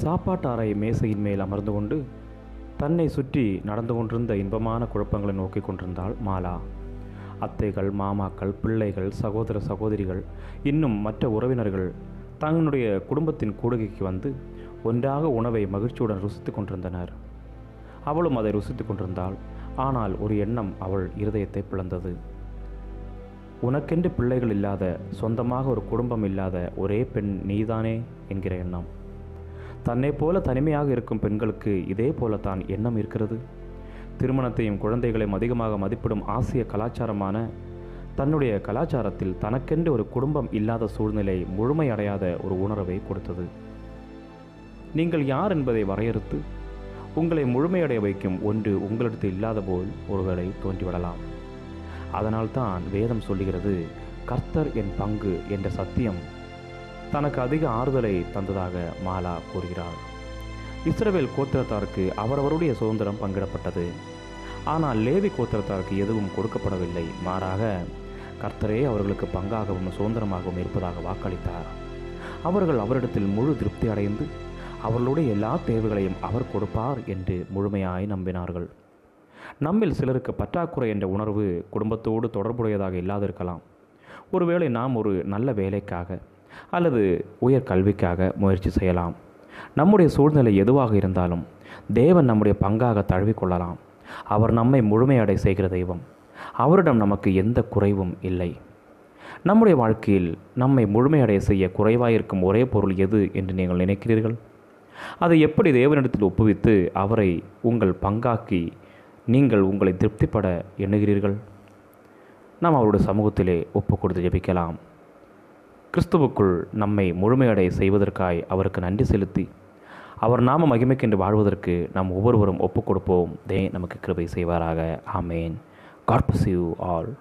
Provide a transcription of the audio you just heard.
சாப்பாட்டாரை மேசையின் மேல் அமர்ந்து கொண்டு தன்னை சுற்றி நடந்து கொண்டிருந்த இன்பமான குழப்பங்களை நோக்கி கொண்டிருந்தாள் மாலா. அத்தைகள் மாமாக்கள் பிள்ளைகள் சகோதர சகோதரிகள் இன்னும் மற்ற உறவினர்கள் தங்களுடைய குடும்பத்தின் கூடுகைக்கு வந்து ஒன்றாக உணவை மகிழ்ச்சியுடன் ருசித்து கொண்டிருந்தனர். அவளும் அதை ருசித்து கொண்டிருந்தாள். ஆனால் ஒரு எண்ணம் அவள் இருதயத்தை பிளந்தது. உனக்கென்று பிள்ளைகள் இல்லாத சொந்தமாக ஒரு குடும்பம் இல்லாத ஒரே பெண் நீதானே? என்கிற எண்ணம். தன்னை போல தனிமையாக இருக்கும் பெண்களுக்கு இதே போலத்தான் எண்ணம் இருக்கிறது. திருமணத்தையும் குழந்தைகளையும் அதிகமாக மதிப்பிடும் ஆசிய கலாச்சாரமான தன்னுடைய கலாச்சாரத்தில் தனக்கென்று ஒரு குடும்பம் இல்லாத சூழ்நிலை முழுமையடையாத ஒரு உணர்வை கொடுத்தது. நீங்கள் யார் என்பதை வரையறுத்து உங்களை முழுமையடைய வைக்கும் ஒன்று உங்களிடத்து இல்லாத போல் ஒருவேளை தோன்றிவிடலாம். அதனால்தான் வேதம் சொல்லுகிறது கர்த்தர் என் பங்கு என்ற சத்தியம் தனக்கு அதிக ஆறுதலை தந்ததாக மாலா கூறுகிறார் இஸ்ரேல் கோத்திரத்தாருக்கு அவரவருடைய சுதந்திரம் பங்கிடப்பட்டது. ஆனால் லேவி கோத்திரத்தாருக்கு எதுவும் கொடுக்கப்படவில்லை. மாறாக கர்த்தரே அவர்களுக்கு பங்காகவும் சுதந்திரமாகவும் இருப்பதாக வாக்களித்தார். அவர்கள் அவரிடத்தில் முழு திருப்தி அடைந்து அவர்களுடைய எல்லா தேவைகளையும் அவர் கொடுப்பார் என்று முழுமையாய் நம்பினார்கள். நம்மில் சிலருக்கு பற்றாக்குறை என்ற உணர்வு குடும்பத்தோடு தொடர்புடையதாக இல்லாதிருக்கலாம். ஒருவேளை நாம் ஒரு நல்ல வேலைக்காக அல்லது உயர் கல்விக்காக முயற்சி செய்யலாம். நம்முடைய சூழ்நிலை எதுவாக இருந்தாலும் தேவன் நம்முடைய பங்காக தழுவிக்கொள்ளலாம் அவர் நம்மை முழுமையடை செய்கிற தெய்வம். அவரிடம் நமக்கு எந்த குறைவும் இல்லை. நம்முடைய வாழ்க்கையில் நம்மை முழுமையடைய செய்ய குறைவாயிருக்கும் ஒரே பொருள் எது என்று நீங்கள் நினைக்கிறீர்கள்? அதை எப்படி தேவனிடத்தில் ஒப்புவித்து அவரை உங்கள் பங்காக்கி நீங்கள் உங்களை திருப்திப்பட எண்ணுகிறீர்கள்? நாம் அவருடைய சமூகத்திலே ஒப்பு கொடுத்து ஜெபிக்கலாம். கிறிஸ்துவுக்குள் நம்மை முழுமையடைய செய்வதற்காய் அவருக்கு நன்றி செலுத்தி அவர் நாம மகிமைக்கென்று வாழ்வதற்கு நாம் ஒவ்வொருவரும் ஒப்புக் கொடுப்போம் தே நமக்கு கிருபை செய்வாராக. ஆமேன். God you all